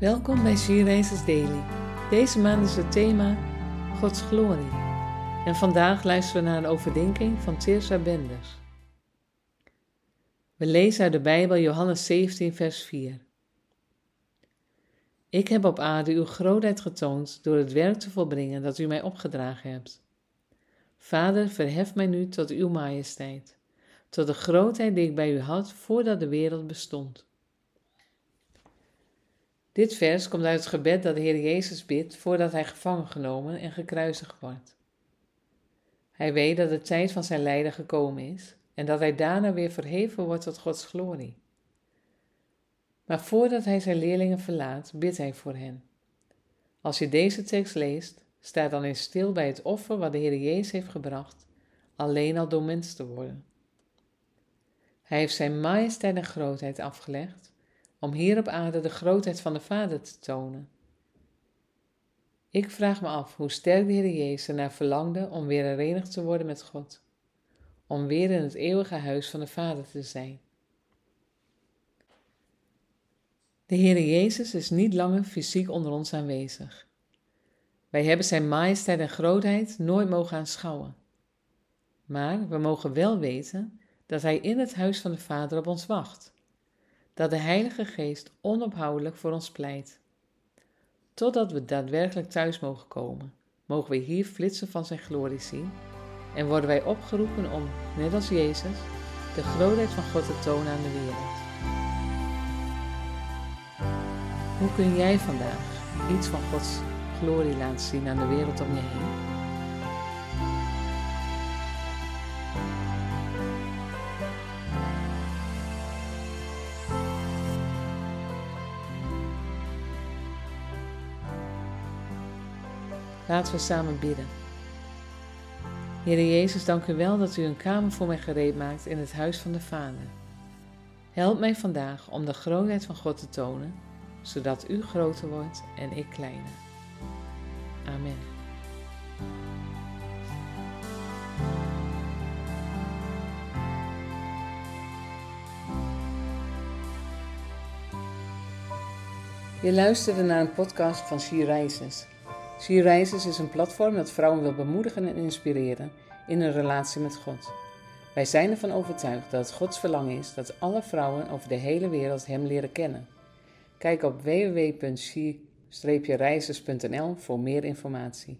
Welkom bij Sierreizers Daily. Deze maand is het thema Gods glorie. En vandaag luisteren we naar een overdenking van Tirsa Benders. We lezen uit de Bijbel Johannes 17, vers 4. Ik heb op aarde uw grootheid getoond door het werk te volbrengen dat u mij opgedragen hebt. Vader, verhef mij nu tot uw majesteit, tot de grootheid die ik bij u had voordat de wereld bestond. Dit vers komt uit het gebed dat de Heer Jezus bidt voordat hij gevangen genomen en gekruisigd wordt. Hij weet dat de tijd van zijn lijden gekomen is en dat hij daarna weer verheven wordt tot Gods glorie. Maar voordat hij zijn leerlingen verlaat, bidt hij voor hen. Als je deze tekst leest, sta dan eens stil bij het offer wat de Heer Jezus heeft gebracht, alleen al door mens te worden. Hij heeft zijn majesteit en grootheid afgelegd om hier op aarde de grootheid van de Vader te tonen. Ik vraag me af hoe sterk de Heer Jezus naar verlangde om weer herenigd te worden met God, om weer in het eeuwige huis van de Vader te zijn. De Heer Jezus is niet langer fysiek onder ons aanwezig. Wij hebben Zijn majesteit en grootheid nooit mogen aanschouwen. Maar we mogen wel weten dat Hij in het huis van de Vader op ons wacht dat de Heilige Geest onophoudelijk voor ons pleit. Totdat we daadwerkelijk thuis mogen komen, mogen we hier flitsen van Zijn glorie zien en worden wij opgeroepen om, net als Jezus, de grootheid van God te tonen aan de wereld. Hoe kun jij vandaag iets van Gods glorie laten zien aan de wereld om je heen? Laten we samen bidden. Heer Jezus, dank u wel dat u een kamer voor mij gereed maakt in het huis van de Vader. Help mij vandaag om de grootheid van God te tonen, zodat u groter wordt en ik kleiner. Amen. Je luisterde naar een podcast van She. She Rises is een platform dat vrouwen wil bemoedigen en inspireren in hun relatie met God. Wij zijn ervan overtuigd dat het Gods verlangen is dat alle vrouwen over de hele wereld Hem leren kennen. Kijk op www.she-rises.nl voor meer informatie.